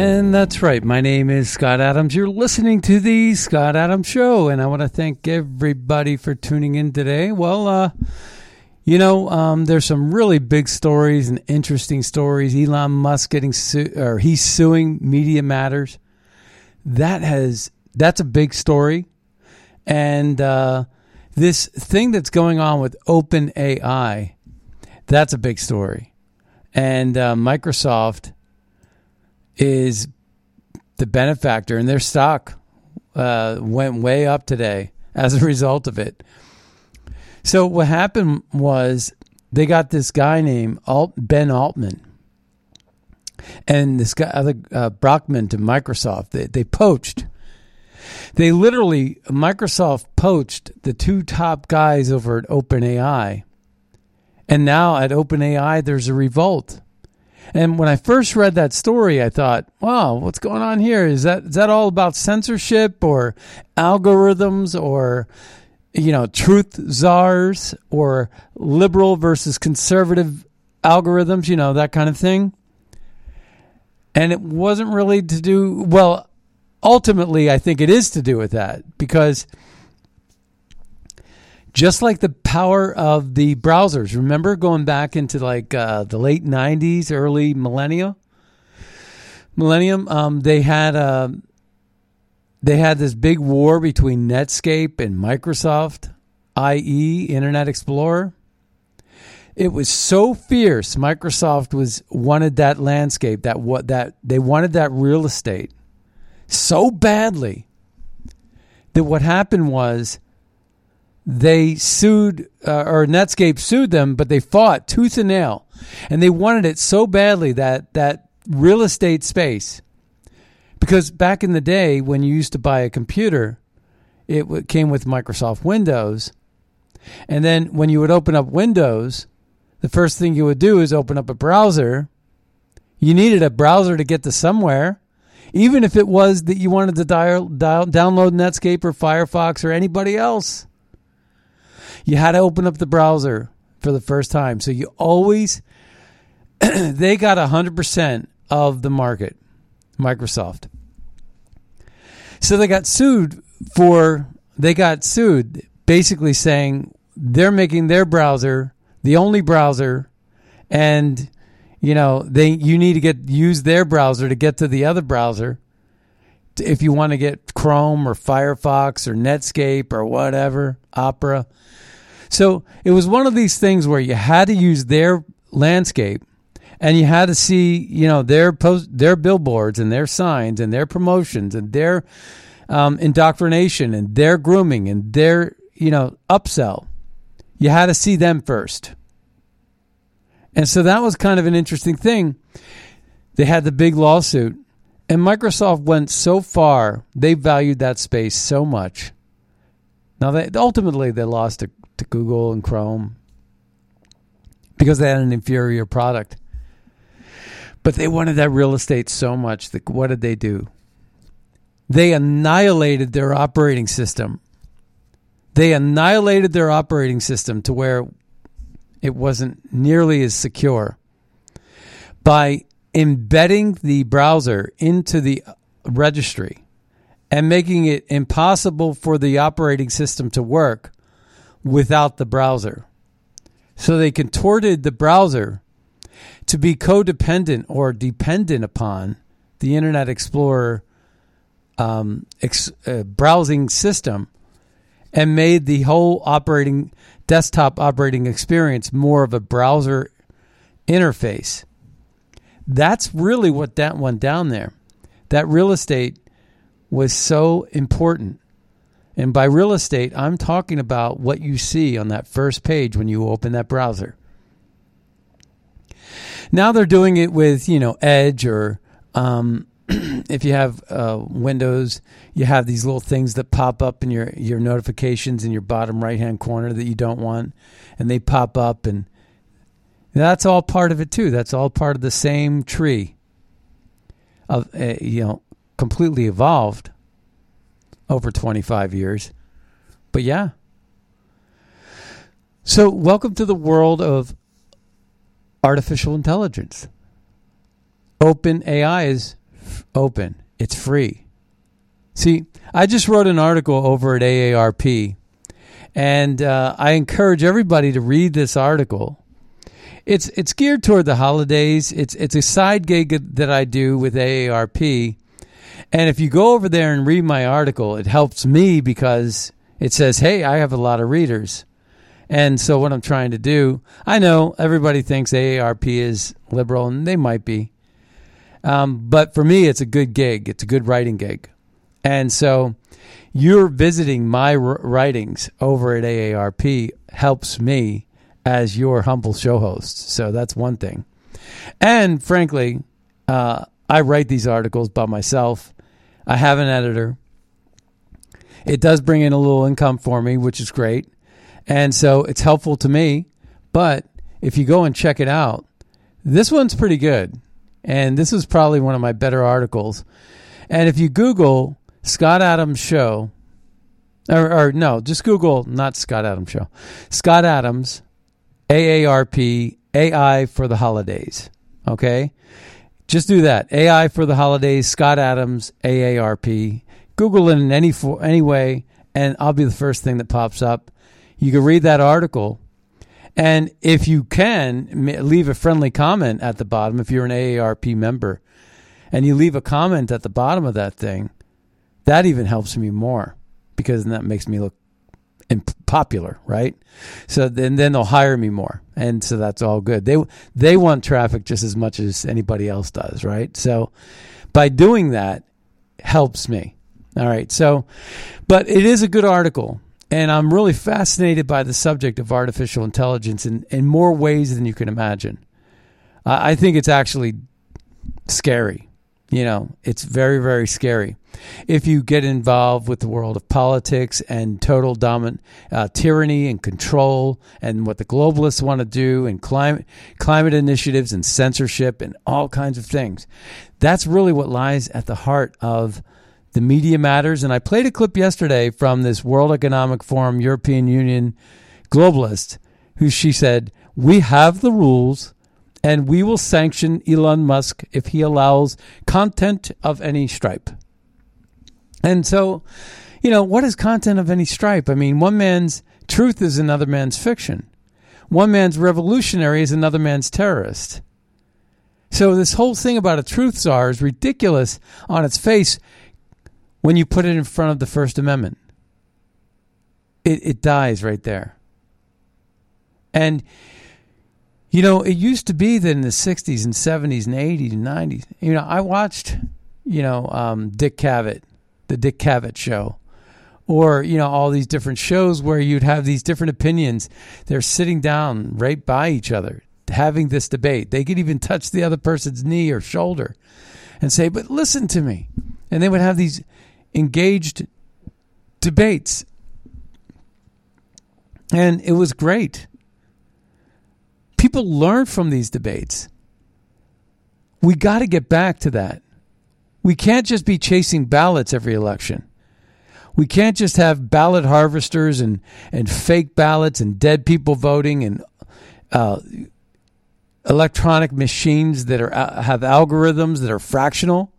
And that's right. My name is Scott Adams. You're listening to the Scott Adams Show, and I want to thank everybody for tuning in today. Well, uh, you know, um, there's some really big stories and interesting stories. Elon Musk getting su- or he's suing Media Matters. That has that's a big story, and uh, this thing that's going on with Open AI, that's a big story, and uh, Microsoft is the benefactor, and their stock uh, went way up today as a result of it. So what happened was they got this guy named Alt, Ben Altman and this guy other uh, Brockman to Microsoft. They, they poached. They literally Microsoft poached the two top guys over at OpenAI, and now at OpenAI there's a revolt. And when I first read that story, I thought, "Wow, what's going on here? Is that is that all about censorship or algorithms or you know truth czars or liberal versus conservative algorithms? You know that kind of thing." And it wasn't really to do well. Ultimately, I think it is to do with that because just like the power of the browsers. Remember going back into like uh, the late '90s, early millennia, millennium. Um, they had uh, they had this big war between Netscape and Microsoft, i.e., Internet Explorer. It was so fierce. Microsoft was wanted that landscape that what that they wanted that real estate so badly that what happened was they sued uh, or Netscape sued them, but they fought tooth and nail, and they wanted it so badly that that real estate space. Because back in the day, when you used to buy a computer, it w- came with Microsoft Windows, and then when you would open up Windows, the first thing you would do is open up a browser. You needed a browser to get to somewhere, even if it was that you wanted to dial, dial, download Netscape or Firefox or anybody else you had to open up the browser for the first time. So you always, they got 100% of the market, Microsoft. So they got sued for, they got sued basically saying they're making their browser the only browser and you know they you need to get use their browser to get to the other browser if you want to get Chrome or Firefox or Netscape or whatever, Opera. So it was one of these things where you had to use their landscape and you had to see, you know, their post, their billboards and their signs and their promotions and their um, indoctrination and their grooming and their, you know, upsell. You had to see them first. And so that was kind of an interesting thing. They had the big lawsuit, and Microsoft went so far, they valued that space so much. Now, they, ultimately, they lost to, to Google and Chrome because they had an inferior product. But they wanted that real estate so much that what did they do? They annihilated their operating system. They annihilated their operating system to where it wasn't nearly as secure by embedding the browser into the registry and making it impossible for the operating system to work without the browser. So they contorted the browser to be codependent or dependent upon the Internet Explorer um, ex, uh, browsing system and made the whole operating desktop operating experience more of a browser interface. That's really what that went down there. That real estate was so important. And by real estate, I'm talking about what you see on that first page when you open that browser. Now they're doing it with, you know, Edge or um, if you have uh, Windows, you have these little things that pop up in your, your notifications in your bottom right hand corner that you don't want, and they pop up, and that's all part of it too. That's all part of the same tree of uh, you know completely evolved over 25 years. But yeah. So, welcome to the world of artificial intelligence. Open AI is f- open, it's free. See, I just wrote an article over at AARP, and uh, I encourage everybody to read this article. It's it's geared toward the holidays. It's it's a side gig that I do with AARP and if you go over there and read my article, it helps me because it says, hey, I have a lot of readers. And so what I'm trying to do, I know everybody thinks AARP is liberal, and they might be. Um, but for me, it's a good gig. It's a good writing gig. And so you're visiting my writings over at AARP helps me as your humble show host. So that's one thing. And frankly, uh, I write these articles by myself. I have an editor. It does bring in a little income for me, which is great. And so it's helpful to me. But if you go and check it out, this one's pretty good. And this is probably one of my better articles. And if you Google Scott Adams Show, or, or no, just Google, not Scott Adams Show, Scott Adams, AARP, AI for the holidays. Okay? Just do that. AI for the holidays, Scott Adams, AARP. Google it in any for, any way, and I'll be the first thing that pops up. You can read that article. And if you can, leave a friendly comment at the bottom if you're an AARP member. And you leave a comment at the bottom of that thing, that even helps me more because that makes me look popular, right? So then then they'll hire me more, and so that's all good. They they want traffic just as much as anybody else does, right? So by doing that helps me. All right. So, but it is a good article, and I'm really fascinated by the subject of artificial intelligence in in more ways than you can imagine. I think it's actually scary. You know, it's very, very scary. If you get involved with the world of politics and total dominant uh, tyranny and control, and what the globalists want to do, and climate climate initiatives and censorship and all kinds of things, that's really what lies at the heart of the media matters. And I played a clip yesterday from this World Economic Forum European Union globalist, who she said, "We have the rules." And we will sanction Elon Musk if he allows content of any stripe. And so, you know, what is content of any stripe? I mean, one man's truth is another man's fiction. One man's revolutionary is another man's terrorist. So this whole thing about a truth czar is ridiculous on its face when you put it in front of the First Amendment. It, it dies right there. And you know, it used to be that in the 60s and 70s and 80s and 90s, you know, I watched, you know, um, Dick Cavett, the Dick Cavett show, or, you know, all these different shows where you'd have these different opinions. They're sitting down right by each other, having this debate. They could even touch the other person's knee or shoulder and say, but listen to me. And they would have these engaged debates. And it was great people learn from these debates. We got to get back to that. We can't just be chasing ballots every election. We can't just have ballot harvesters and, and fake ballots and dead people voting and uh, electronic machines that are uh, have algorithms that are fractional.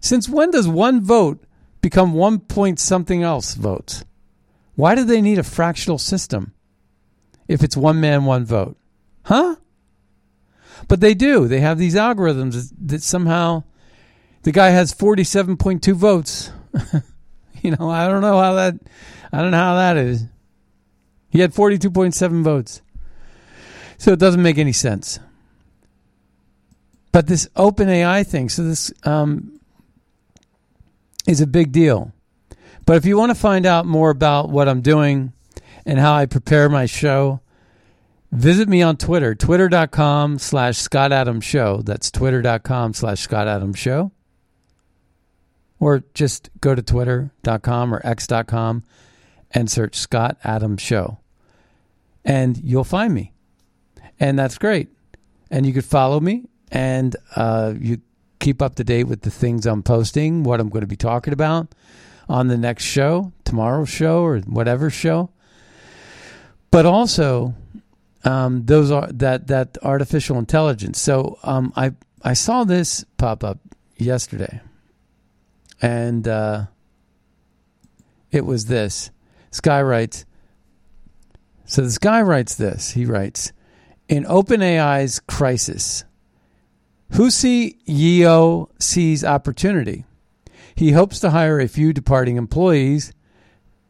Since when does one vote become one point something else votes? Why do they need a fractional system if it's one man, one vote? Huh? But they do. They have these algorithms that somehow the guy has 47.2 votes. you know, I don't know how that I don't know how that is. He had 42.7 votes. So it doesn't make any sense. But this open AI thing, so this um, is a big deal. But if you want to find out more about what I'm doing and how I prepare my show, visit me on Twitter, twitter.com slash Scott Adams Show. That's twitter.com slash Scott Adams Show. Or just go to twitter.com or x.com and search Scott Adams Show. And you'll find me. And that's great. And you could follow me and uh, you keep up to date with the things I'm posting, what I'm going to be talking about on the next show, tomorrow's show, or whatever show. But also, um, those are that that artificial intelligence. So um, I I saw this pop up yesterday, and uh, it was this. This guy writes. So this guy writes this. He writes, in OpenAI's crisis, Hsu Yeo sees opportunity. He hopes to hire a few departing employees,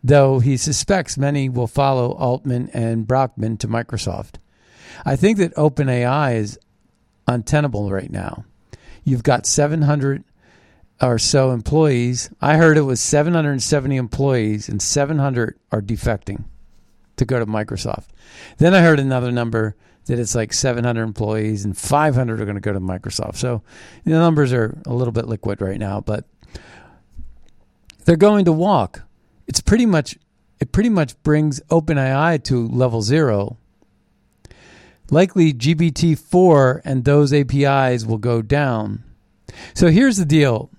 though he suspects many will follow Altman and Brockman to Microsoft. I think that OpenAI is untenable right now. You've got 700 or so employees. I heard it was 770 employees, and 700 are defecting to go to Microsoft. Then I heard another number that it's like 700 employees and 500 are going to go to Microsoft. So the numbers are a little bit liquid right now, but they're going to walk. It's pretty much it pretty much brings OpenAI to level 0. Likely GPT-4 and those APIs will go down. So here's the deal.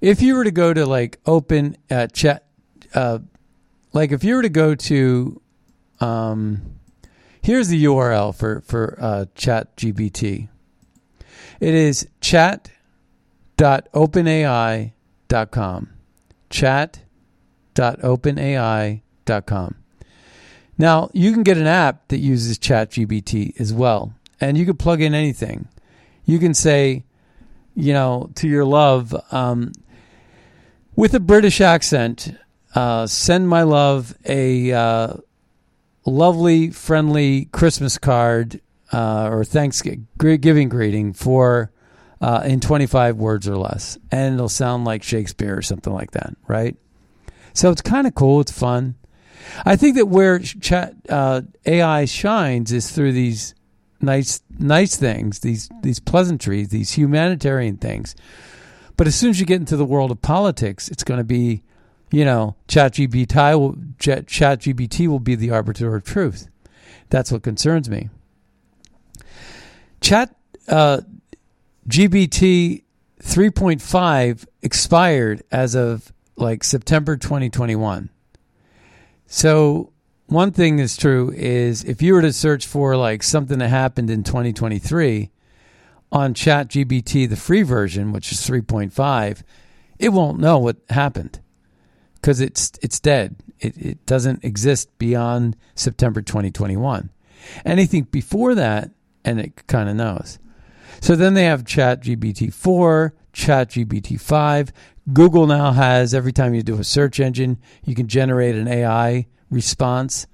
If you were to go to like open uh, chat uh, like if you were to go to um, Here's the URL for for uh, ChatGPT. It is chat.openai.com. Chat.openai.com. Now, you can get an app that uses ChatGPT as well, and you can plug in anything. You can say, you know, to your love, um, with a British accent, uh, send my love a uh, lovely, friendly Christmas card uh, or Thanksgiving greeting for uh, in 25 words or less, and it'll sound like Shakespeare or something like that, right? So it's kind of cool. It's fun. I think that where chat uh, AI shines is through these nice, nice things, these these pleasantries, these humanitarian things. But as soon as you get into the world of politics, it's going to be you know, ChatGPT will, ChatGPT will be the arbiter of truth. That's what concerns me. Chat uh, GBT 3.5 expired as of like September 2021. So one thing is true is if you were to search for like something that happened in 2023 on ChatGPT, the free version, which is 3.5, it won't know what happened because it's it's dead. It, it doesn't exist beyond September 2021. Anything before that, and it kind of knows. So then they have Chat GBT 4, Chat GBT 5. Google now has every time you do a search engine, you can generate an AI response.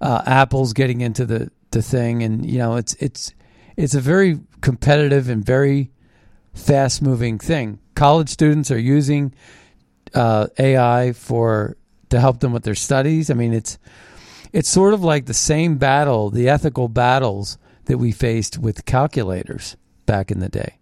Uh, Apple's getting into the, the thing, and you know it's it's it's a very competitive and very fast moving thing. College students are using uh, AI for to help them with their studies. I mean, it's it's sort of like the same battle, the ethical battles that we faced with calculators back in the day.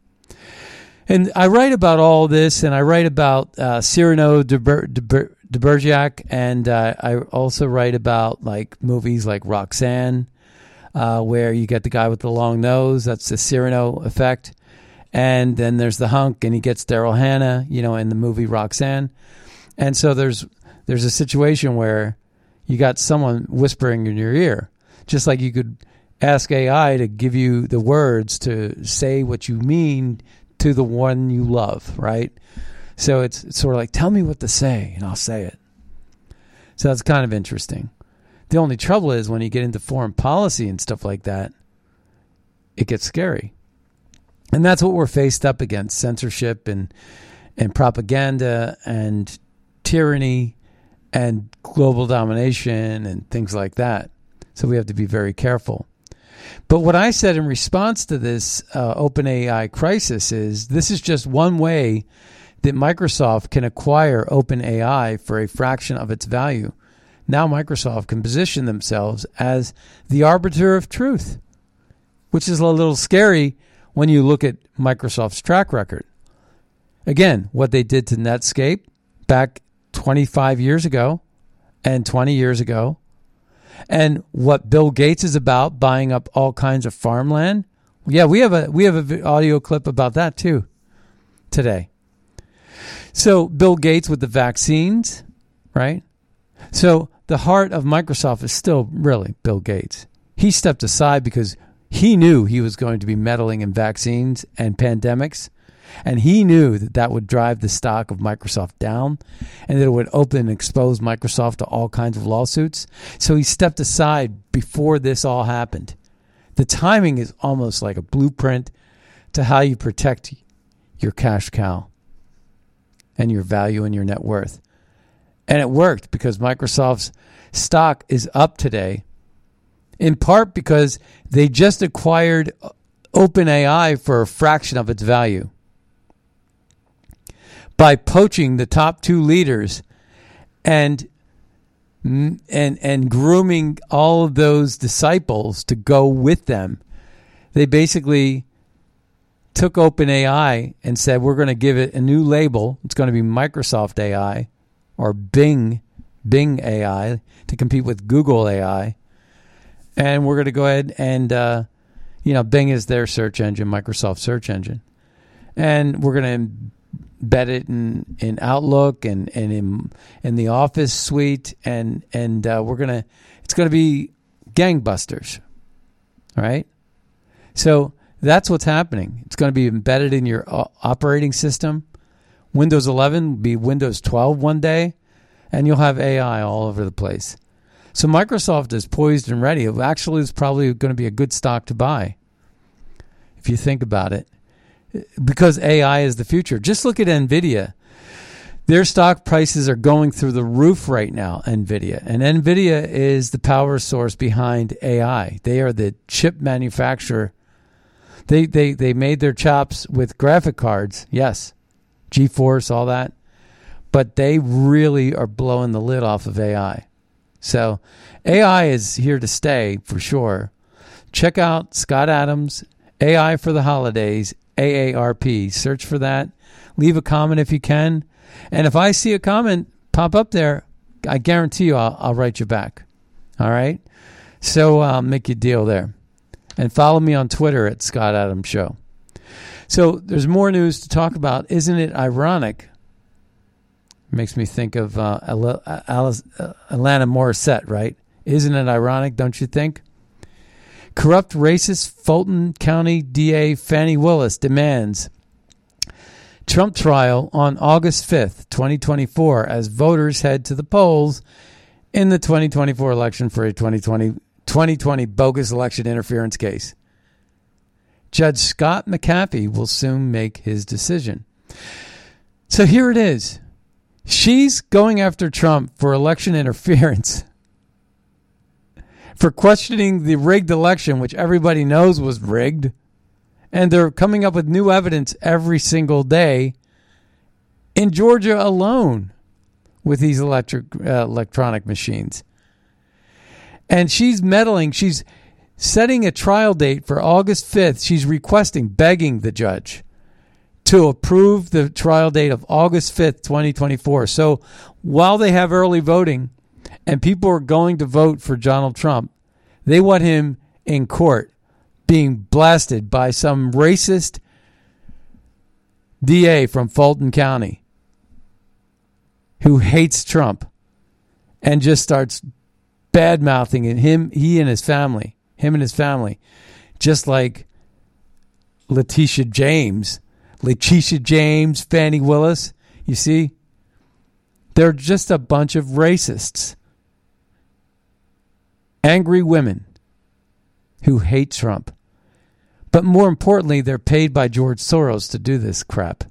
And I write about all this, and I write about uh, Cyrano de, Ber- de, Ber- de Bergerac, and uh, I also write about like movies like Roxanne, uh, where you get the guy with the long nose. That's the Cyrano effect. and then there's the hunk, and he gets Daryl Hannah, you know, in the movie Roxanne, and so there's there's a situation where you got someone whispering in your ear, just like you could ask AI to give you the words to say what you mean to the one you love, right? So it's, it's sort of like, tell me what to say, and I'll say it. So that's kind of interesting. The only trouble is when you get into foreign policy and stuff like that, it gets scary. And that's what we're faced up against censorship and, and propaganda and tyranny and global domination and things like that. So we have to be very careful. But what I said in response to this uh, OpenAI crisis is this is just one way that Microsoft can acquire OpenAI for a fraction of its value. Now Microsoft can position themselves as the arbiter of truth, which is a little scary when you look at Microsoft's track record. Again, what they did to Netscape back 25 years ago and 20 years ago, and what Bill Gates is about buying up all kinds of farmland. Yeah, we have a we have an audio clip about that too today. So Bill Gates with the vaccines, right? So the heart of Microsoft is still really Bill Gates. He stepped aside because he knew he was going to be meddling in vaccines and pandemics. And he knew that that would drive the stock of Microsoft down and that it would open and expose Microsoft to all kinds of lawsuits. So he stepped aside before this all happened. The timing is almost like a blueprint to how you protect your cash cow and your value and your net worth. And it worked because Microsoft's stock is up today, in part because they just acquired OpenAI for a fraction of its value. By poaching the top two leaders and and and grooming all of those disciples to go with them, they basically took OpenAI and said, we're going to give it a new label. It's going to be Microsoft AI or Bing, Bing AI to compete with Google AI. And we're going to go ahead and, uh, you know, Bing is their search engine, Microsoft search engine. And we're going to embed it in, in Outlook and, and in, in the Office suite. And, and uh, we're to, it's to be gangbusters. Right. So, that's what's happening. It's going to be embedded in your uh, operating system. Windows 11 will be Windows 12 one day, and you'll have AI all over the place. So Microsoft is poised and ready. It actually is probably going to be a good stock to buy if you think about it, because AI is the future. Just look at Nvidia. Their stock prices are going through the roof right now, Nvidia. And Nvidia is the power source behind AI. They are the chip manufacturer they they they made their chops with graphic cards, yes, GeForce, all that, but they really are blowing the lid off of AI. So AI is here to stay for sure. Check out Scott Adams AI for the holidays AARP. Search for that. Leave a comment if you can, and if I see a comment pop up there, I guarantee you I'll, I'll write you back. All right. So I'll uh, make you deal there and follow me on Twitter at Scott Adams Show. So there's more news to talk about. Isn't it ironic? Makes me think of uh, uh, Alanis Morissette, right? Isn't it ironic, don't you think? Corrupt, racist Fulton County DA Fani Willis demands Trump trial on August 5th, 2024, as voters head to the polls in the 2024 election for a 2020 2020 bogus election interference case. Judge Scott McAfee will soon make his decision. So here it is. She's going after Trump for election interference, for questioning the rigged election, which everybody knows was rigged. And they're coming up with new evidence every single day in Georgia alone with these electric uh, electronic machines. And she's meddling. She's setting a trial date for August 5th. She's requesting, begging the judge to approve the trial date of August 5th, 2024. So while they have early voting and people are going to vote for Donald Trump, they want him in court being blasted by some racist DA from Fulton County who hates Trump and just starts bad mouthing him, he and his family, him and his family, just like Letitia James, Letitia James, Fani Willis. You see, they're just a bunch of racists, angry women who hate Trump. But more importantly, they're paid by George Soros to do this crap.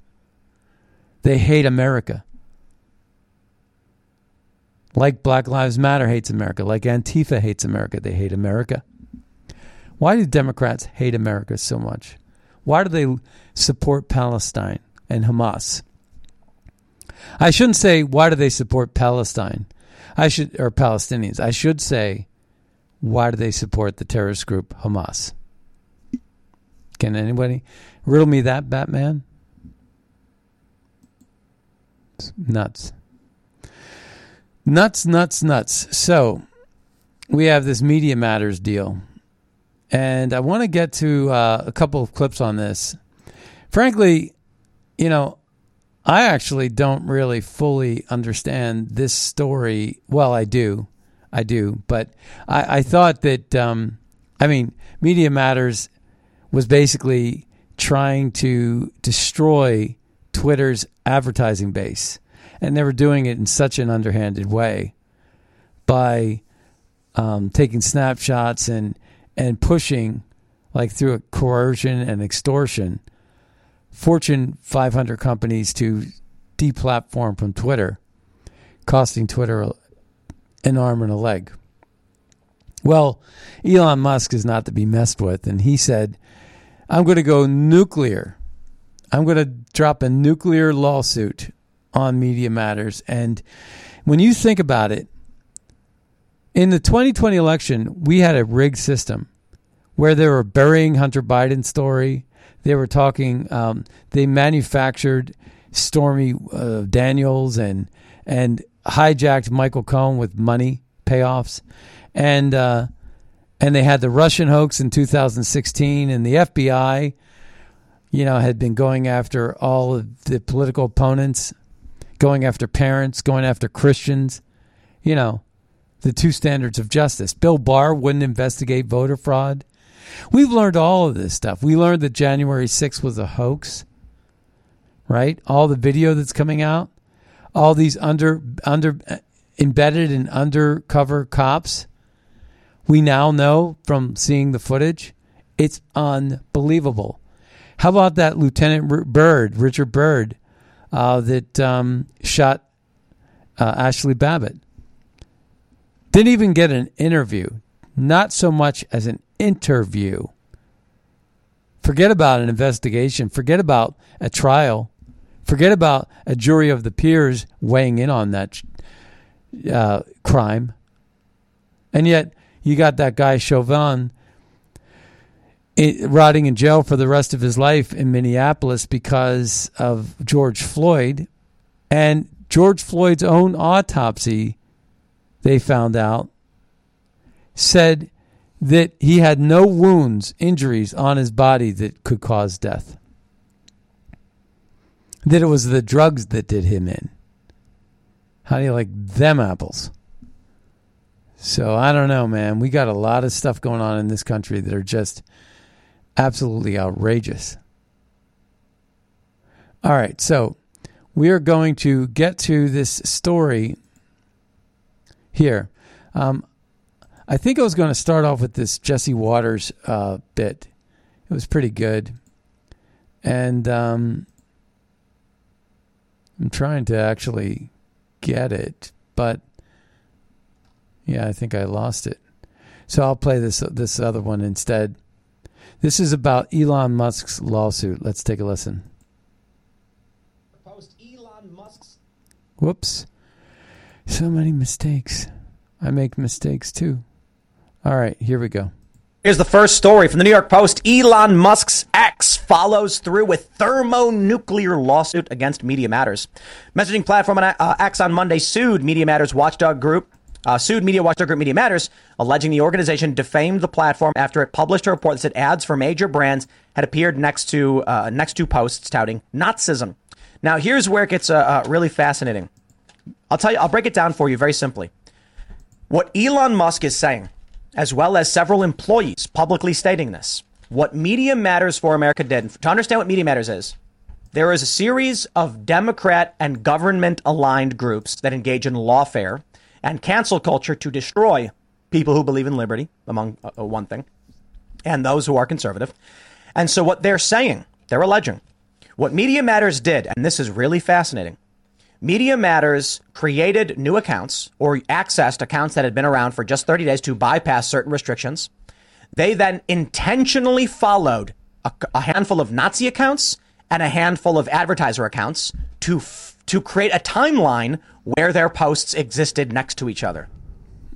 They hate America. Like Black Lives Matter hates America, like Antifa hates America, they hate America. Why do Democrats hate America so much? Why do they support Palestine and Hamas? I shouldn't say why do they support Palestine? I should or Palestinians. I should say why do they support the terrorist group Hamas? Can anybody riddle me that, Batman? It's nuts. Nuts, nuts, nuts. So we have this Media Matters deal. And I want to get to uh, a couple of clips on this. Frankly, you know, I actually don't really fully understand this story. Well, I do. I do. But I, I thought that, um, I mean, Media Matters was basically trying to destroy Twitter's advertising base and they were doing it in such an underhanded way by um, taking snapshots and and pushing like through coercion and extortion Fortune 500 companies to deplatform from Twitter, costing Twitter an arm and a leg. Well, Elon Musk is not to be messed with, and he said, I'm going to go nuclear. I'm going to drop a nuclear lawsuit on Media Matters. And when you think about it, in the 2020 election, we had a rigged system where they were burying Hunter Biden's story. They were talking. Um, they manufactured Stormy uh, Daniels and and hijacked Michael Cohen with money payoffs, and uh, and they had the Russian hoax in 2016, and the FBI, you know, had been going after all of the political opponents going after parents, going after Christians, you know, the two standards of justice. Bill Barr wouldn't investigate voter fraud. We've learned all of this stuff. We learned that January 6th was a hoax, right? All the video that's coming out, all these under under embedded and undercover cops. We now know from seeing the footage, it's unbelievable. How about that Lieutenant Byrd, Richard Byrd, uh, that um, shot uh, Ashli Babbitt. Didn't even get an interview, not so much as an interview. Forget about an investigation, forget about a trial, forget about a jury of the peers weighing in on that uh, crime. And yet, you got that guy Chauvin rotting in jail for the rest of his life in Minneapolis because of George Floyd. And George Floyd's own autopsy, they found out, said that he had no wounds, injuries on his body that could cause death. That it was the drugs that did him in. How do you like them apples? So I don't know, man. We got a lot of stuff going on in this country that are just absolutely outrageous. All right, so we are going to get to this story here. Um, I think I was going to start off with this Jesse Watters uh, bit. It was pretty good. And um, I'm trying to actually get it, but yeah, I think I lost it. So I'll play this this other one instead. This is about Elon Musk's lawsuit. Let's take a listen. Post Elon Musk's. Whoops. So many mistakes. I make mistakes too. All right, here we go. Here's the first story from the New York Post. Elon Musk's X follows through with thermonuclear lawsuit against Media Matters. Messaging platform uh, X on Monday sued Media Matters watchdog group uh, sued Media Watchdog Group Media Matters, alleging the organization defamed the platform after it published a report that said ads for major brands had appeared next to uh, next to posts touting Nazism. Now, here's where it gets uh, uh, really fascinating. I'll tell you, I'll break it down for you very simply. What Elon Musk is saying, as well as several employees publicly stating this, what Media Matters for America did, to understand what Media Matters is, there is a series of Democrat and government aligned groups that engage in lawfare and cancel culture to destroy people who believe in liberty, among uh, uh, one thing, and those who are conservative. And so what they're saying, they're alleging, what Media Matters did, and this is really fascinating. Media Matters created new accounts or accessed accounts that had been around for just 30 days to bypass certain restrictions. They then intentionally followed a, a handful of Nazi accounts and a handful of advertiser accounts to f- to create a timeline where their posts existed next to each other.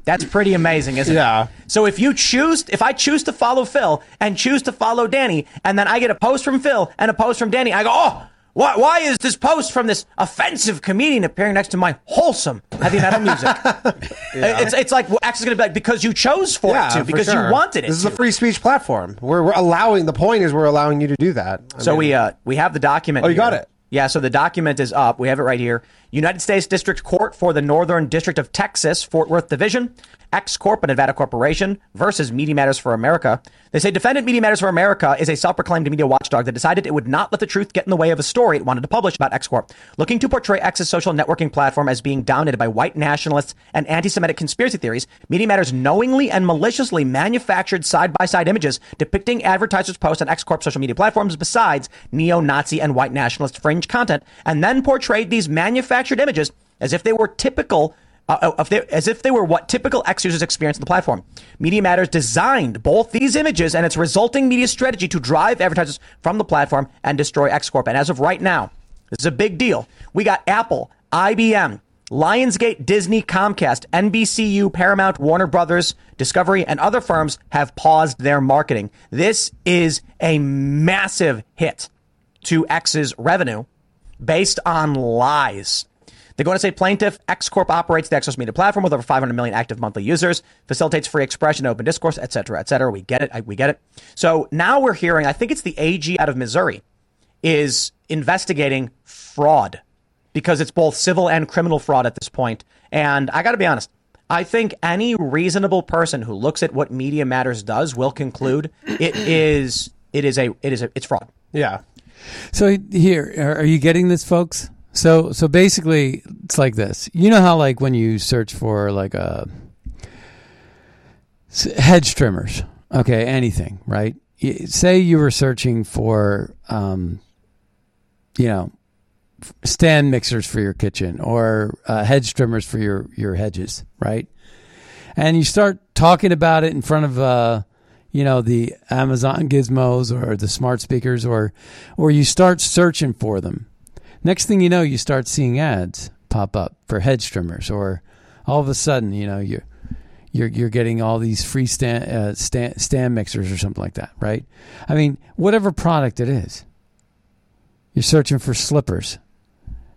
That's pretty amazing, isn't Yeah. it? So if you choose, if I choose to follow Phil and choose to follow Danny, and then I get a post from Phil and a post from Danny, I go, oh, why, why is this post from this offensive comedian appearing next to my wholesome heavy metal music? It's, it's like well, X is going to be like, because you chose for Yeah, it to, because sure. you wanted it This is to. a free speech platform. We're, we're allowing. The point is, we're allowing you to do that. I So mean, we uh we have the document. Oh, you got it. Yeah, so the document is up. We have it right here. United States District Court for the Northern District of Texas, Fort Worth Division, X Corp, a Nevada Corporation versus Media Matters for America. They say defendant Media Matters for America is a self-proclaimed media watchdog that decided it would not let the truth get in the way of a story it wanted to publish about X Corp, looking to portray X's social networking platform as being dominated by white nationalists and anti-Semitic conspiracy theories. Media Matters knowingly and maliciously manufactured side-by-side images depicting advertisers' posts on X Corp social media platforms besides neo-Nazi and white nationalist fringe content, and then portrayed these manufactured images as if they were typical uh, if they, as if they were what typical X users experience on the platform. Media Matters designed both these images and its resulting media strategy to drive advertisers from the platform and destroy X Corp. And as of right now, this is a big deal. We got Apple, IBM, Lionsgate, Disney, Comcast, NBCU, Paramount, Warner Brothers, Discovery, and other firms have paused their marketing. This is a massive hit to X's revenue based on lies. They're going to say plaintiff X Corp operates the social media platform with over 500 million active monthly users, facilitates free expression, open discourse, et cetera, et cetera. We get it. I, we get it. So now we're hearing, I think it's the AG out of Missouri is investigating fraud because it's both civil and criminal fraud at this point. And I got to be honest. I think any reasonable person who looks at what Media Matters does will conclude it is it is a it is a it's fraud. yeah. So here, are you getting this, folks? So so basically, it's like this. You know how like when you search for like a hedge trimmers, okay, anything, right? Say you were searching for, um, you know, stand mixers for your kitchen or uh, hedge trimmers for your your hedges, right? And you start talking about it in front of uh, you know the Amazon gizmos or the smart speakers or or you start searching for them. Next thing you know, you start seeing ads pop up for hedge trimmers, or all of a sudden, you know you're you're you're getting all these free stand uh, stand, stand mixers or something like that, right? I mean, whatever product it is, you're searching for slippers,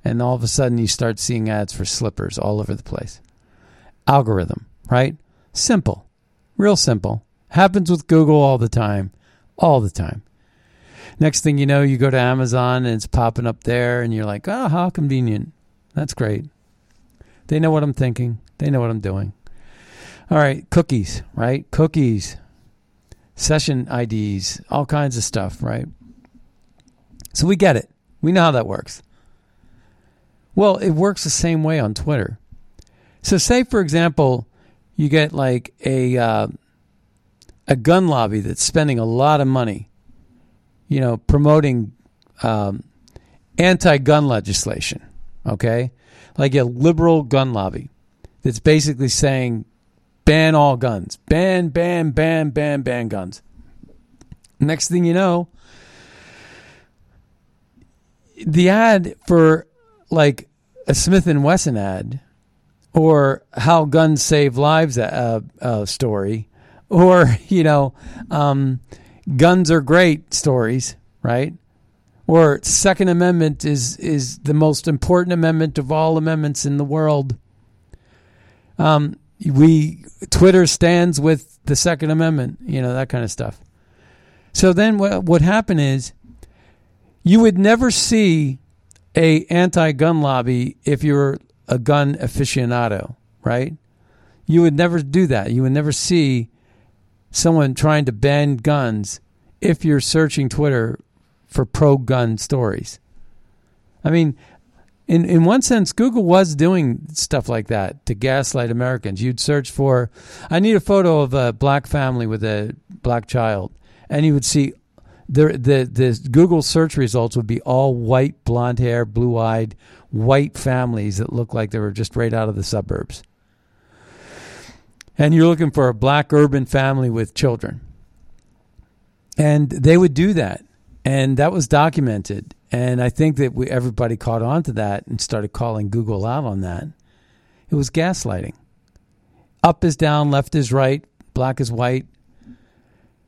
and all of a sudden you start seeing ads for slippers all over the place. Algorithm, right? Simple, real simple. Happens with Google all the time, all the time. Next thing you know, you go to Amazon and it's popping up there, and you're like, oh, how convenient. That's great. They know what I'm thinking, they know what I'm doing. All right, cookies, right? Cookies, session IDs, all kinds of stuff, right? So we get it. We know how that works. Well, it works the same way on Twitter. So, say for example, you get like a uh, a gun lobby that's spending a lot of money, you know, promoting um, anti-gun legislation. Okay, like a liberal gun lobby that's basically saying ban all guns, ban, ban, ban, ban, ban guns. Next thing you know, the ad for like a Smith and Wesson ad, or how guns save lives uh, uh, story, or you know, um, guns are great stories, right? Or Second Amendment is is the most important amendment of all amendments in the world. Um, we Twitter stands with the Second Amendment, you know that kind of stuff. So then what what happened is you would never see a anti-gun lobby if you're a gun aficionado, right? You would never do that. You would never see someone trying to ban guns if you're searching Twitter for pro-gun stories. I mean, in in one sense, Google was doing stuff like that to gaslight Americans. You'd search for, I need a photo of a black family with a black child, and you would see the the the Google search results would be all white, blonde hair, blue eyed, white families that look like they were just right out of the suburbs. And you're looking for a black urban family with children. And they would do that. And that was documented. And I think that we, everybody caught on to that and started calling Google out on that. It was gaslighting. Up is down, left is right, black is white,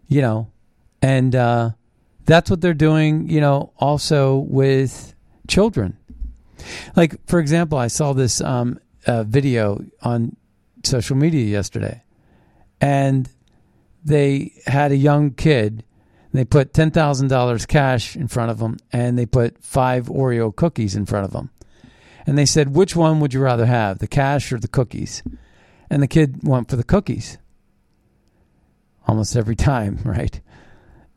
you know. And uh, that's what they're doing, you know, also with children. Like, for example, I saw this um, uh, video on social media yesterday, and they had a young kid. They put ten thousand dollars cash in front of him, and they put five Oreo cookies in front of him, and they said, "Which one would you rather have, the cash or the cookies?" And the kid went for the cookies. Almost every time, right?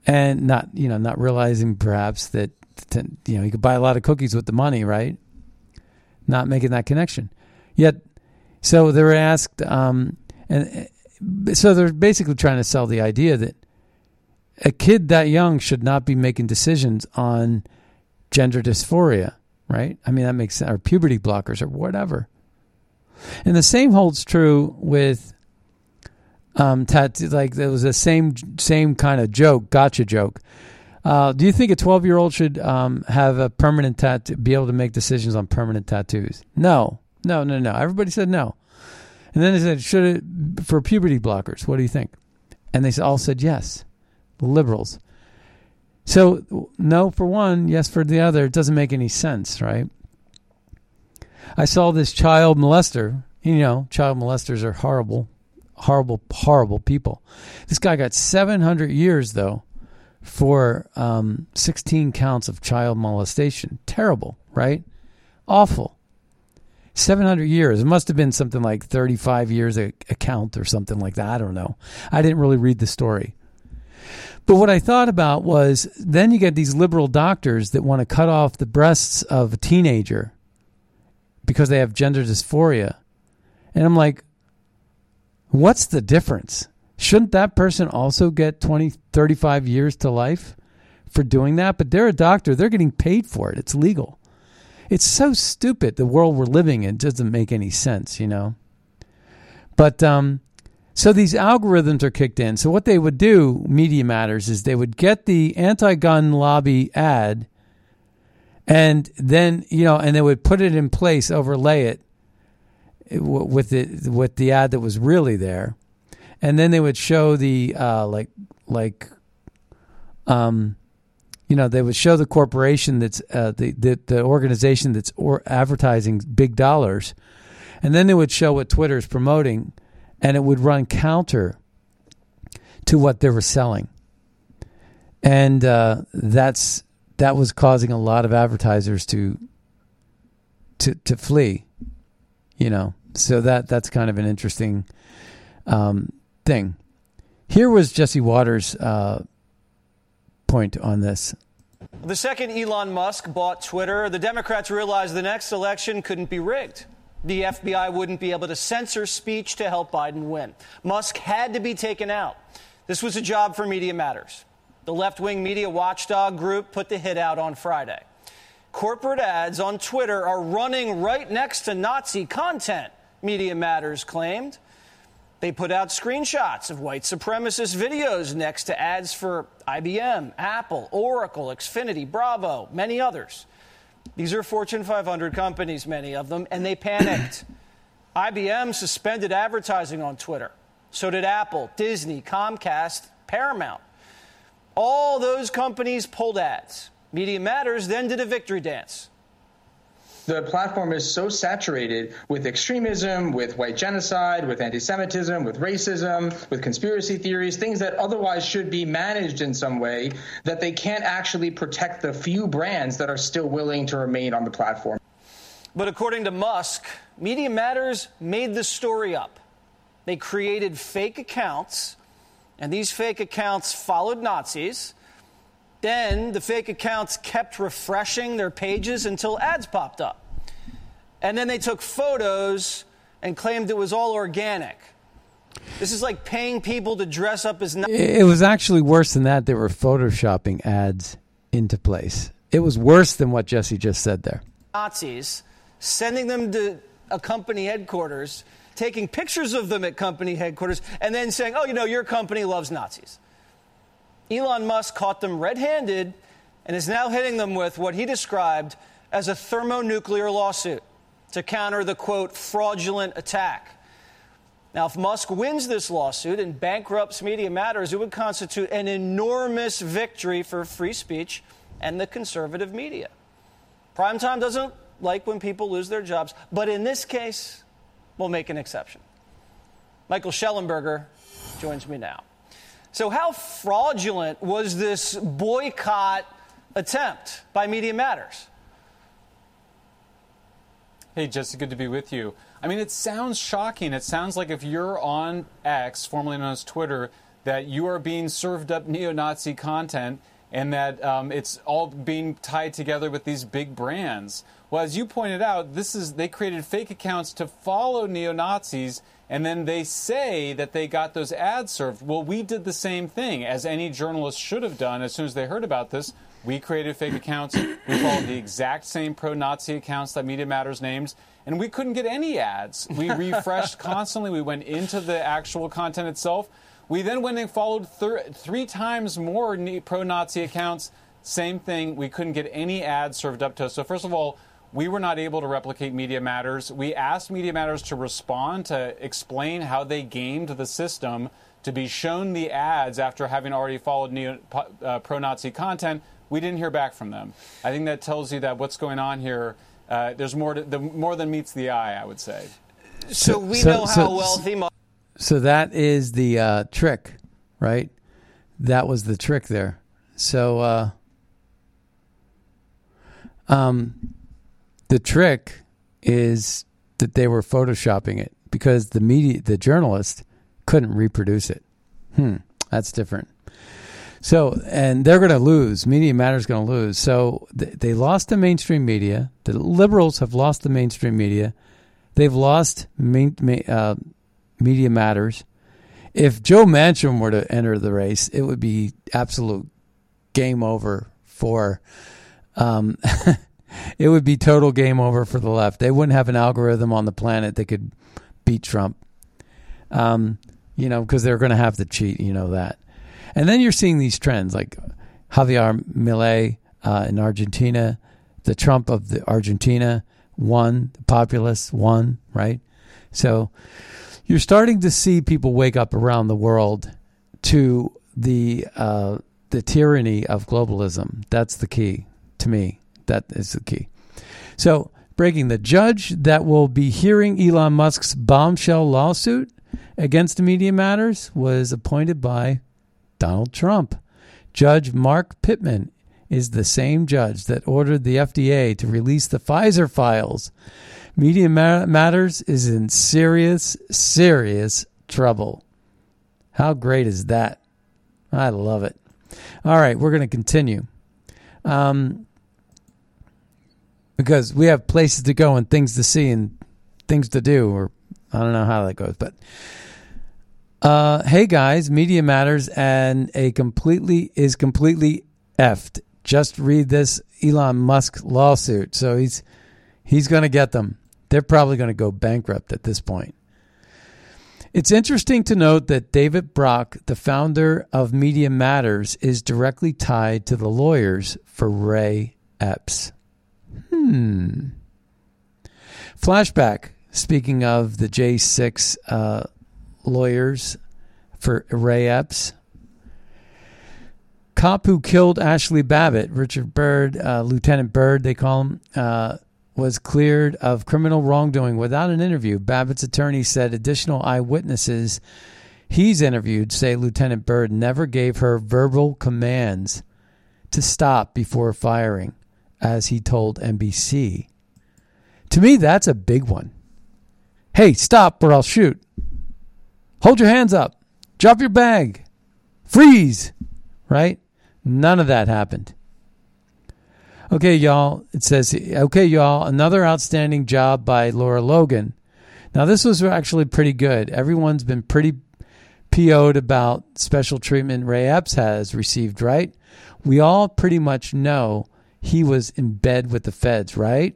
And not, you know, not realizing perhaps that, you know, you could buy a lot of cookies with the money, right? Not making that connection. Yet, so they were asked, um, and so they're basically trying to sell the idea that a kid that young should not be making decisions on gender dysphoria, right? I mean, that makes sense, or puberty blockers or whatever. And the same holds true with um, tattoo. Like there was the same same kind of joke, gotcha joke. Uh, do you think a 12 year old should um, have a permanent tattoo, be able to make decisions on permanent tattoos? No, no, no, no. Everybody said no. And then they said, should it, for puberty blockers, what do you think? And they all said yes, liberals. So, no for one, yes for the other. It doesn't make any sense, right? I saw this child molester. You know, child molesters are horrible, horrible, horrible people. This guy got 700 years, though, for um, 16 counts of child molestation. Terrible, right? Awful. 700 years. It must have been something like 35 years a, a count or something like that. I don't know. I didn't really read the story. But what I thought about was then you get these liberal doctors that want to cut off the breasts of a teenager because they have gender dysphoria. And I'm like, what's the difference? Shouldn't that person also get 20, 35 years to life for doing that? But they're a doctor, they're getting paid for it. It's legal. It's so stupid. The world we're living in doesn't make any sense, you know. But um, so these algorithms are kicked in. So what they would do, Media Matters, is they would get the anti-gun lobby ad, and then you know, and they would put it in place, overlay it with the with the ad that was really there, and then they would show the uh, like like um you know, they would show the corporation that's uh, the, the the organization that's or advertising big dollars, and then they would show what Twitter is promoting, and it would run counter to what they were selling, and uh, that's that was causing a lot of advertisers to to to flee, you know. So that that's kind of an interesting um, thing. Here was Jesse Watters' uh, point on this. The second Elon Musk bought Twitter, the Democrats realized the next election couldn't be rigged. The FBI wouldn't be able to censor speech to help Biden win. Musk had to be taken out. This was a job for Media Matters. The left wing media watchdog group put the hit out on Friday. Corporate ads on Twitter are running right next to Nazi content, Media Matters claimed. They put out screenshots of white supremacist videos next to ads for IBM, Apple, Oracle, Xfinity, Bravo, many others. These are Fortune 500 companies, many of them, and they panicked. IBM suspended advertising on Twitter. So did Apple, Disney, Comcast, Paramount. All those companies pulled ads. Media Matters then did a victory dance. The platform is so saturated with extremism, with white genocide, with anti Semitism, with racism, with conspiracy theories, things that otherwise should be managed in some way, that they can't actually protect the few brands that are still willing to remain on the platform. But according to Musk, Media Matters made the story up. They created fake accounts, and these fake accounts followed Nazis. Then the fake accounts kept refreshing their pages until ads popped up. And then they took photos and claimed it was all organic. This is like paying people to dress up as Nazis. It was actually worse than that. They were photoshopping ads into place. It was worse than what Jesse just said there. Nazis, sending them to a company headquarters, taking pictures of them at company headquarters, and then saying, oh, you know, your company loves Nazis. Elon Musk caught them red handed and is now hitting them with what he described as a thermonuclear lawsuit to counter the quote, fraudulent attack. Now, if Musk wins this lawsuit and bankrupts Media Matters, it would constitute an enormous victory for free speech and the conservative media. Primetime doesn't like when people lose their jobs, but in this case, we'll make an exception. Michael Shellenberger joins me now. So, how fraudulent was this boycott attempt by Media Matters? Hey, Jesse, good to be with you. I mean, it sounds shocking. It sounds like if you're on X, formerly known as Twitter, that you are being served up neo Nazi content and that um, it's all being tied together with these big brands. Well, as you pointed out, this is they created fake accounts to follow neo Nazis and then they say that they got those ads served. Well, we did the same thing, as any journalist should have done as soon as they heard about this. We created fake accounts. We followed the exact same pro Nazi accounts that Media Matters names, and we couldn't get any ads. We refreshed constantly. We went into the actual content itself. We then went and followed thir- three times more pro Nazi accounts. Same thing. We couldn't get any ads served up to us. So, first of all, we were not able to replicate Media Matters. We asked Media Matters to respond to explain how they gamed the system to be shown the ads after having already followed neo, uh, pro-Nazi content. We didn't hear back from them. I think that tells you that what's going on here. Uh, there's more, to, the, more than meets the eye. I would say. So, so we so, know how so, wealthy. So that is the uh, trick, right? That was the trick there. So, uh, um, the trick is that they were photoshopping it because the media, the journalist, couldn't reproduce it. Hmm, that's different. So, and they're going to lose. Media Matters going to lose. So th- they lost the mainstream media. The liberals have lost the mainstream media. They've lost main, uh, Media Matters. If Joe Manchin were to enter the race, it would be absolute game over for um, it would be total game over for the left. They wouldn't have an algorithm on the planet that could beat Trump. Um, you know, because they're going to have to cheat. You know that. And then you're seeing these trends like Javier Milei uh, in Argentina, the Trump of the Argentina won, the populists won, right? So you're starting to see people wake up around the world to the uh, the tyranny of globalism. That's the key to me. That is the key. So, breaking the judge that will be hearing Elon Musk's bombshell lawsuit against Media Matters was appointed by Donald Trump. Judge Mark Pittman is the same judge that ordered the FDA to release the Pfizer files. Media Matters is in serious, serious trouble. How great is that? I love it. All right, we're going to continue. Um, because we have places to go and things to see and things to do, or I don't know how that goes, but. Uh, hey guys, Media Matters and a completely is completely effed. Just read this Elon Musk lawsuit. So he's he's going to get them. They're probably going to go bankrupt at this point. It's interesting to note that David Brock, the founder of Media Matters, is directly tied to the lawyers for Ray Epps. Hmm. Flashback. Speaking of the J6 uh, lawyers for Ray Epps, cop who killed Ashli Babbitt, Richard Byrd, uh, Lieutenant Byrd, they call him, uh, was cleared of criminal wrongdoing without an interview. Babbitt's attorney said additional eyewitnesses he's interviewed say Lieutenant Byrd never gave her verbal commands to stop before firing, as he told NBC. To me, that's a big one. Hey, stop or I'll shoot. Hold your hands up. Drop your bag. Freeze. Right? None of that happened. Okay, y'all. It says, okay, y'all, another outstanding job by Lara Logan. Now, this was actually pretty good. Everyone's been pretty PO'd about special treatment Ray Epps has received, right? We all pretty much know he was in bed with the feds, right?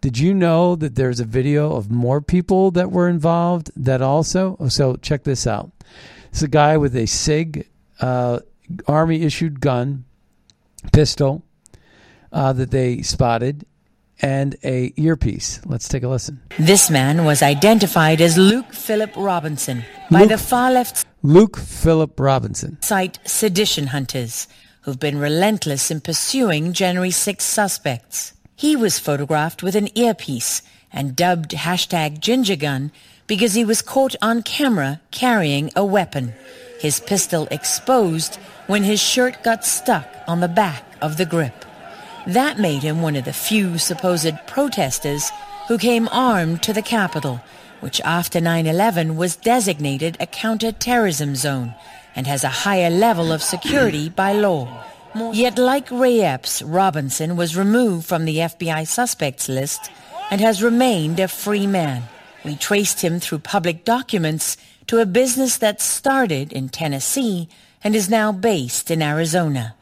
Did you know that there's a video of more people that were involved that also? So check this out. It's a guy with a SIG uh, Army issued gun, pistol uh, that they spotted, and a earpiece. Let's take a listen. This man was identified as Luke Philip Robinson by Luke- the far left Luke Philip Robinson. site Sedition Hunters, who've been relentless in pursuing January 6 suspects. He was photographed with an earpiece and dubbed hashtag Ginger Gun because he was caught on camera carrying a weapon, his pistol exposed when his shirt got stuck on the back of the grip. That made him one of the few supposed protesters who came armed to the Capitol, which after 9-11 was designated a counter-terrorism zone and has a higher level of security by law. Yet like Ray Epps, Robinson was removed from the FBI suspects list and has remained a free man. We traced him through public documents to a business that started in Tennessee and is now based in Arizona.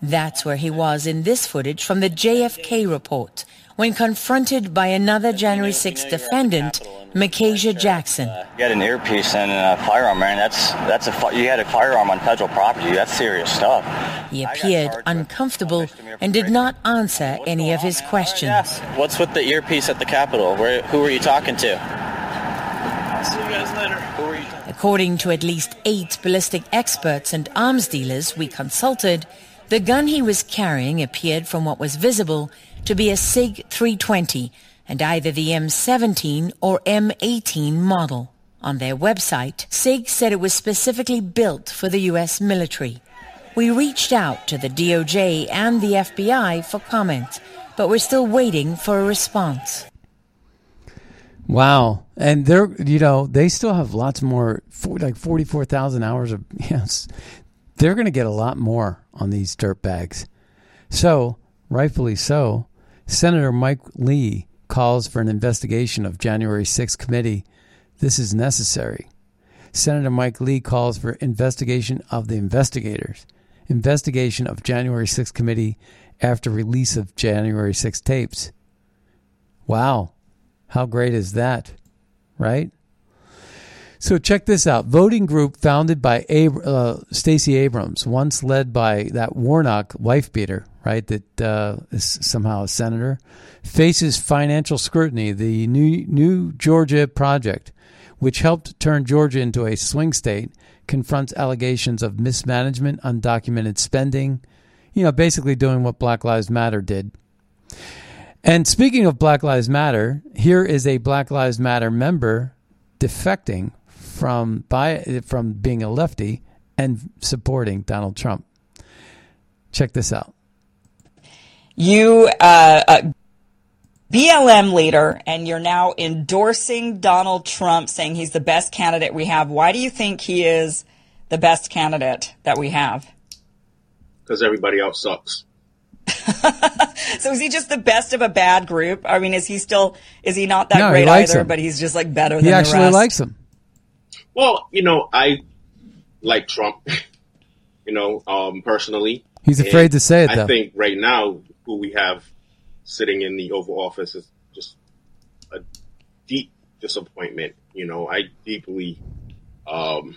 That's where he was in this footage from the JFK report when confronted by another January 6 defendant, Micaiah Jackson. Uh, you had an earpiece and a firearm, man. That's that's a you had a firearm on federal property. That's serious stuff. He appeared uncomfortable and did not answer any of his questions. What's with the earpiece at the Capitol? Where, who were you talking to? See you guys later. Who are you? According to at least eight ballistic experts and arms dealers we consulted, the gun he was carrying appeared from what was visible to be a SIG 320 and either the M17 or M18 model. On their website, SIG said it was specifically built for the U.S. military. We reached out to the DOJ and the FBI for comment, but we're still waiting for a response. Wow. And they're, you know, they still have lots more, like 44,000 hours of, yes. They're going to get a lot more on these dirt bags. So, rightfully so, Senator Mike Lee calls for an investigation of January 6th committee. This is necessary. Senator Mike Lee calls for investigation of the investigators, investigation of January 6th committee after release of January 6th tapes. Wow. How great is that? Right? So check this out. Voting group founded by Ab- uh, Stacey Abrams, once led by that Warnock wife beater, right? That uh, is somehow a senator, faces financial scrutiny. The new New Georgia Project, which helped turn Georgia into a swing state, confronts allegations of mismanagement, undocumented spending. You know, basically doing what Black Lives Matter did. And speaking of Black Lives Matter, here is a Black Lives Matter member defecting from by from being a lefty and supporting Donald Trump. Check this out. You, uh, uh, BLM leader, and you're now endorsing Donald Trump, saying he's the best candidate we have. Why do you think he is the best candidate that we have? because everybody else sucks. So is he just the best of a bad group? I mean, is he still, is he not that No, he great likes either, him. but he's just like better than the other. He the actually rest? likes him. Well, you know, I like Trump, you know, um, personally. He's afraid to say it, I though. think right now, who we have sitting in the Oval Office is just a deep disappointment. You know, I deeply um,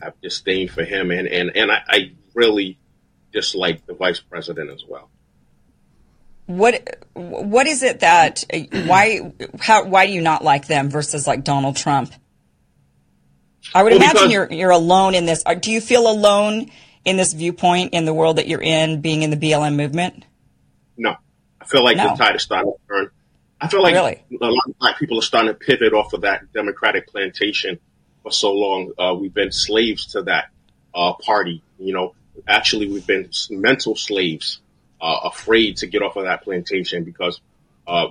have disdain for him, and, and, and I, I really dislike the vice president as well. What what is it that why how why do you not like them versus like Donald Trump? I would Well, imagine you're you're alone in this. Do you feel alone in this viewpoint in the world that you're in, being in the BLM movement? No, I feel like No. the tide is starting to turn. I feel like Really? a lot of black people are starting to pivot off of that Democratic plantation for so long. Uh, we've been slaves to that uh, party. You know, actually, we've been mental slaves, uh, afraid to get off of that plantation because, uh,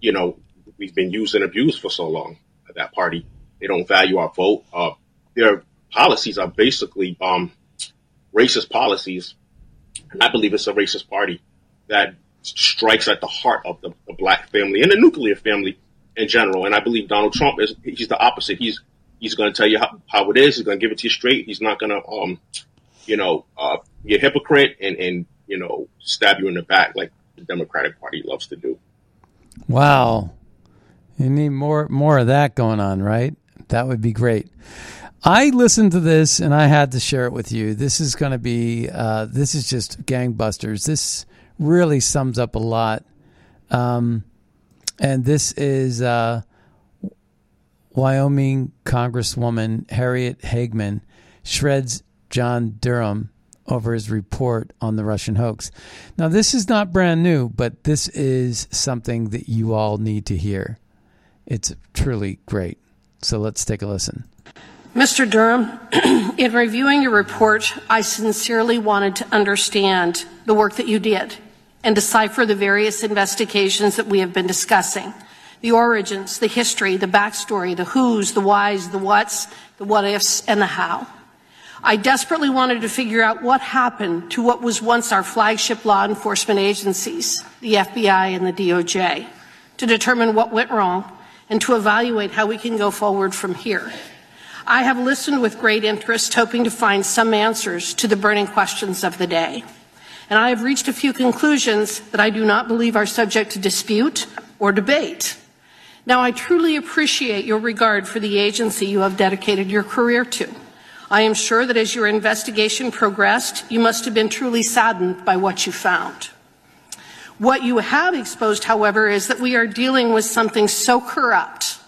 you know, we've been used and abused for so long. at That party, they don't value our vote. Uh, their policies are basically um, racist policies, and I believe it's a racist party that strikes at the heart of the, the black family and the nuclear family in general. And I believe Donald Trump is he's the opposite. He's he's going to tell you how, how it is. He's going to give it to you straight. He's not going to um you know uh, be a hypocrite and and you know stab you in the back like the Democratic Party loves to do. Wow. You need more more of that going on, right? That would be great. I listened to this and I had to share it with you. This is going to be uh, this is just gangbusters. This really sums up a lot. Um, and this is uh, Wyoming Congresswoman Harriet Hageman shreds John Durham over his report on the Russian hoax. Now, this is not brand new, but this is something that you all need to hear. It's truly great. So let's take a listen. Mr. Durham, in reviewing your report, I sincerely wanted to understand the work that you did and decipher the various investigations that we have been discussing. The origins, the history, the backstory, the who's, the why's, the what's, the what ifs, and the how. I desperately wanted to figure out what happened to what was once our flagship law enforcement agencies, the FBI and the DOJ, to determine what went wrong and to evaluate how we can go forward from here. I have listened with great interest, hoping to find some answers to the burning questions of the day. And I have reached a few conclusions that I do not believe are subject to dispute or debate. Now, I truly appreciate your regard for the agency you have dedicated your career to. I am sure that as your investigation progressed, you must have been truly saddened by what you found. What you have exposed, however, is that we are dealing with something so corrupt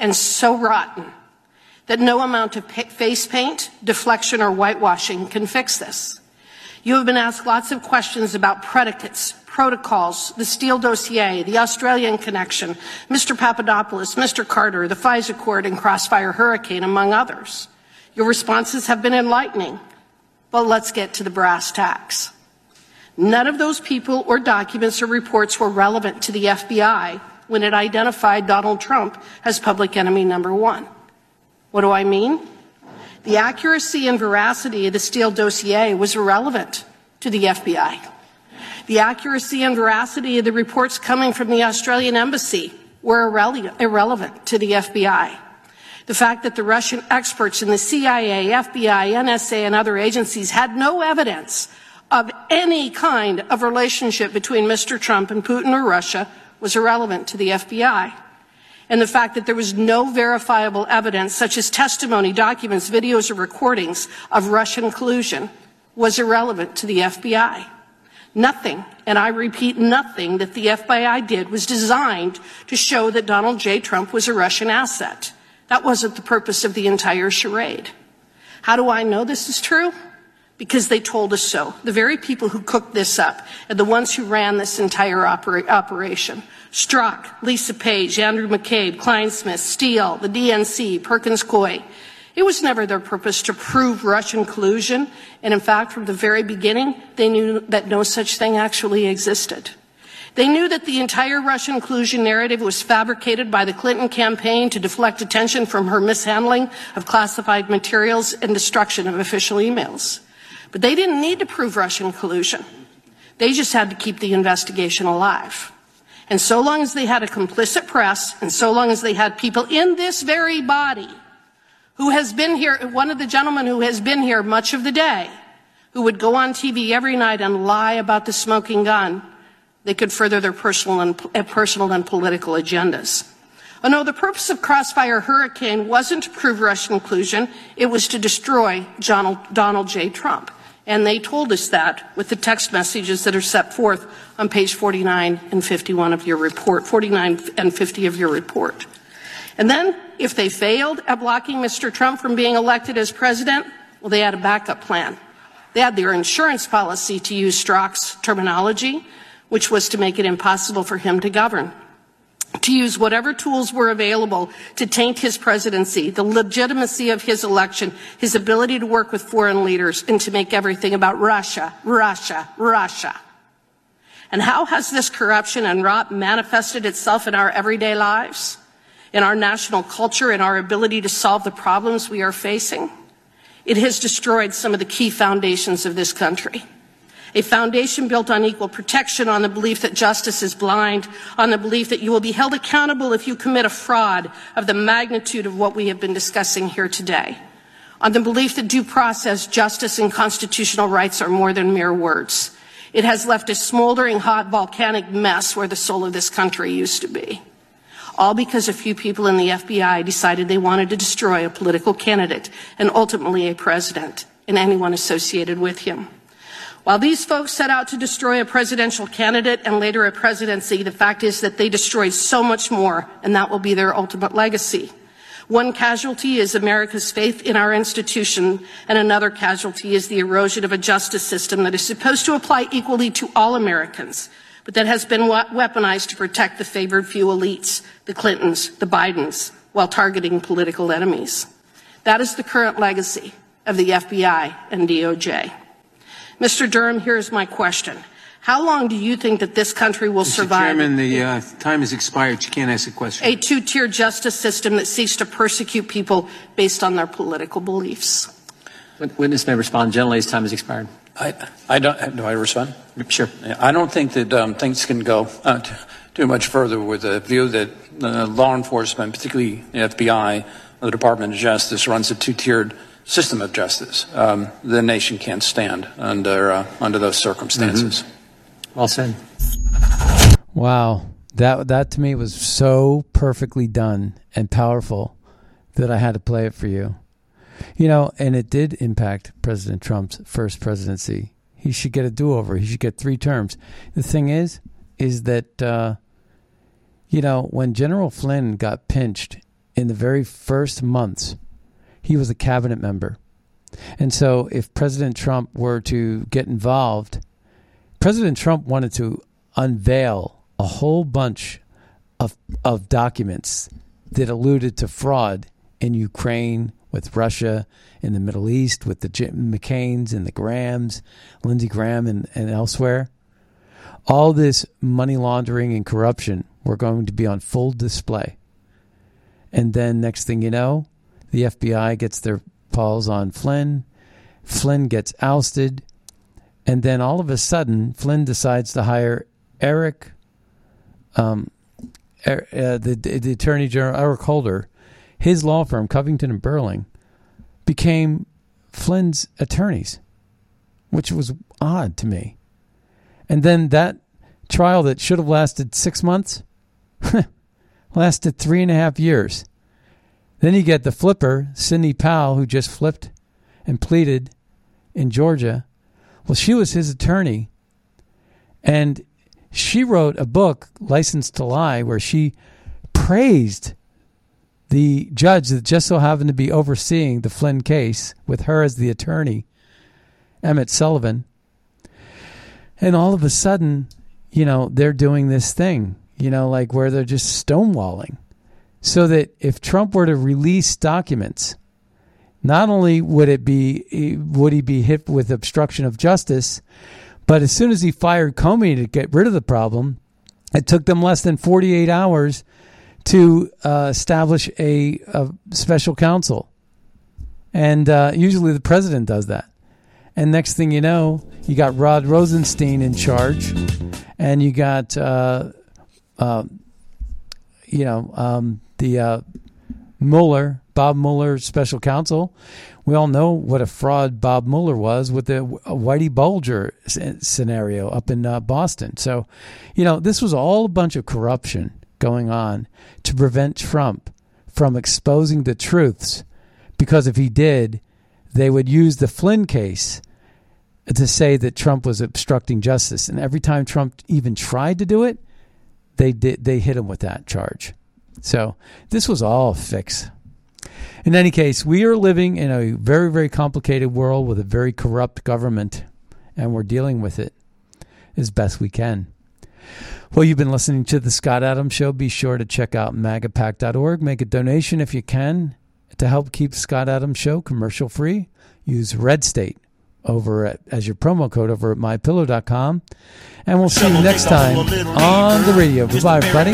and so rotten that no amount of face paint, deflection, or whitewashing can fix this. You have been asked lots of questions about predicates, protocols, the Steele dossier, the Australian connection, Mr. Papadopoulos, Mr. Carter, the FISA court, and Crossfire Hurricane, among others. Your responses have been enlightening. But let's get to the brass tacks. None of those people or documents or reports were relevant to the FBI when it identified Donald Trump as public enemy number one. What do I mean? The accuracy and veracity of the Steele dossier was irrelevant to the FBI. The accuracy and veracity of the reports coming from the Australian embassy were irrele- irrelevant to the FBI. The fact that the Russian experts in the CIA, FBI, NSA, and other agencies had no evidence of any kind of relationship between Mr. Trump and Putin or Russia was irrelevant to the FBI. And the fact that there was no verifiable evidence, such as testimony, documents, videos, or recordings of Russian collusion, was irrelevant to the FBI. Nothing, and I repeat, nothing that the FBI did was designed to show that Donald J. Trump was a Russian asset. That wasn't the purpose of the entire charade. How do I know this is true? Because they told us so. The very people who cooked this up and the ones who ran this entire opera- operation. Strzok, Lisa Page, Andrew McCabe, Clinesmith, Steele, the DNC, Perkins Coie. It was never their purpose to prove Russian collusion, and in fact, from the very beginning, they knew that no such thing actually existed. They knew that the entire Russian collusion narrative was fabricated by the Clinton campaign to deflect attention from her mishandling of classified materials and destruction of official emails. But they didn't need to prove Russian collusion. They just had to keep the investigation alive. And so long as they had a complicit press, and so long as they had people in this very body who has been here, one of the gentlemen who has been here much of the day, who would go on TV every night and lie about the smoking gun, they could further their personal and, uh, personal and political agendas. Oh no, the purpose of Crossfire Hurricane wasn't to prove Russian collusion, it was to destroy Donald, Donald J. Trump. And they told us that with the text messages that are set forth on page 49 and 51 of your report, 49 and 50 of your report. And then, if they failed at blocking Mr. Trump from being elected as president, well, they had a backup plan. They had their insurance policy, to use Strzok's terminology, which was to make it impossible for him to govern. To use whatever tools were available to taint his presidency, the legitimacy of his election, his ability to work with foreign leaders, and to make everything about Russia, Russia, Russia. And how has this corruption and rot manifested itself in our everyday lives, in our national culture, in our ability to solve the problems we are facing? It has destroyed some of the key foundations of this country. A foundation built on equal protection, on the belief that justice is blind, on the belief that you will be held accountable if you commit a fraud of the magnitude of what we have been discussing here today, on the belief that due process, justice, and constitutional rights are more than mere words. It has left a smoldering hot volcanic mess where the soul of this country used to be. All because a few people in the FBI decided they wanted to destroy a political candidate and ultimately a president and anyone associated with him. While these folks set out to destroy a presidential candidate and later a presidency, the fact is that they destroyed so much more, and that will be their ultimate legacy. One casualty is America's faith in our institution, and another casualty is the erosion of a justice system that is supposed to apply equally to all Americans, but that has been weaponized to protect the favored few elites, the Clintons, the Bidens, while targeting political enemies. That is the current legacy of the FBI and DOJ. Mr. Durham, here's my question. How long do you think that this country will Mr. survive Chairman, the uh, time has expired. You can't ask a question. a two tier justice system that seeks to persecute people based on their political beliefs? Witness may respond. Generally's time has expired. I, I don't. Do I respond? Sure. I don't think that um, things can go uh, t- too much further with the view that uh, law enforcement, particularly the FBI, the Department of Justice, runs a two-tiered system of justice. Um, the nation can't stand under uh, under those circumstances. Mm-hmm. Well said. Wow, that that to me was so perfectly done and powerful that I had to play it for you. You know, and it did impact President Trump's first presidency. He should get a do-over. He should get three terms. The thing is, is that uh, you know when General Flynn got pinched in the very first months, he was a cabinet member, and so if President Trump were to get involved, President Trump wanted to unveil a whole bunch of of documents that alluded to fraud in Ukraine with Russia, in the Middle East with the Jim McCains and the Grahams, Lindsey Graham and, and elsewhere. All this money laundering and corruption were going to be on full display. And then next thing you know, the FBI gets their paws on Flynn. Flynn gets ousted. And then all of a sudden, Flynn decides to hire Eric, um, er, uh, the, the Attorney General, Eric Holder, his law firm, Covington and Burling, became Flynn's attorneys, which was odd to me. And then that trial that should have lasted six months lasted three and a half years. Then you get the flipper, Sidney Powell, who just flipped and pleaded in Georgia. Well, she was his attorney. And she wrote a book, License to Lie, where she praised the judge that just so happened to be overseeing the Flynn case with her as the attorney, Emmett Sullivan. And all of a sudden, you know, they're doing this thing, you know, like where they're just stonewalling. So that if Trump were to release documents, not only would it be would he be hit with obstruction of justice, but as soon as he fired Comey to get rid of the problem, it took them less than 48 hours to uh, establish a, a, special counsel. And uh, usually the president does that. And next thing you know, you got Rod Rosenstein in charge, and you got, uh, uh you know, um, the uh, Mueller, Bob Mueller special counsel. We all know what a fraud Bob Mueller was with the Whitey Bulger scenario up in uh, Boston. So, you know, this was all a bunch of corruption going on to prevent Trump from exposing the truths. Because if he did, they would use the Flynn case to say that Trump was obstructing justice. And every time Trump even tried to do it, they did they hit him with that charge. So this was all a fix. In any case, we are living in a very, very complicated world with a very corrupt government, and we're dealing with it as best we can. Well, you've been listening to the Scott Adams Show. Be sure to check out magapack.org. Make a donation if you can to help keep Scott Adams Show commercial free. Use Red State over at, as your promo code over at mypillow.com. And we'll see you next time on the radio. Bye bye, everybody.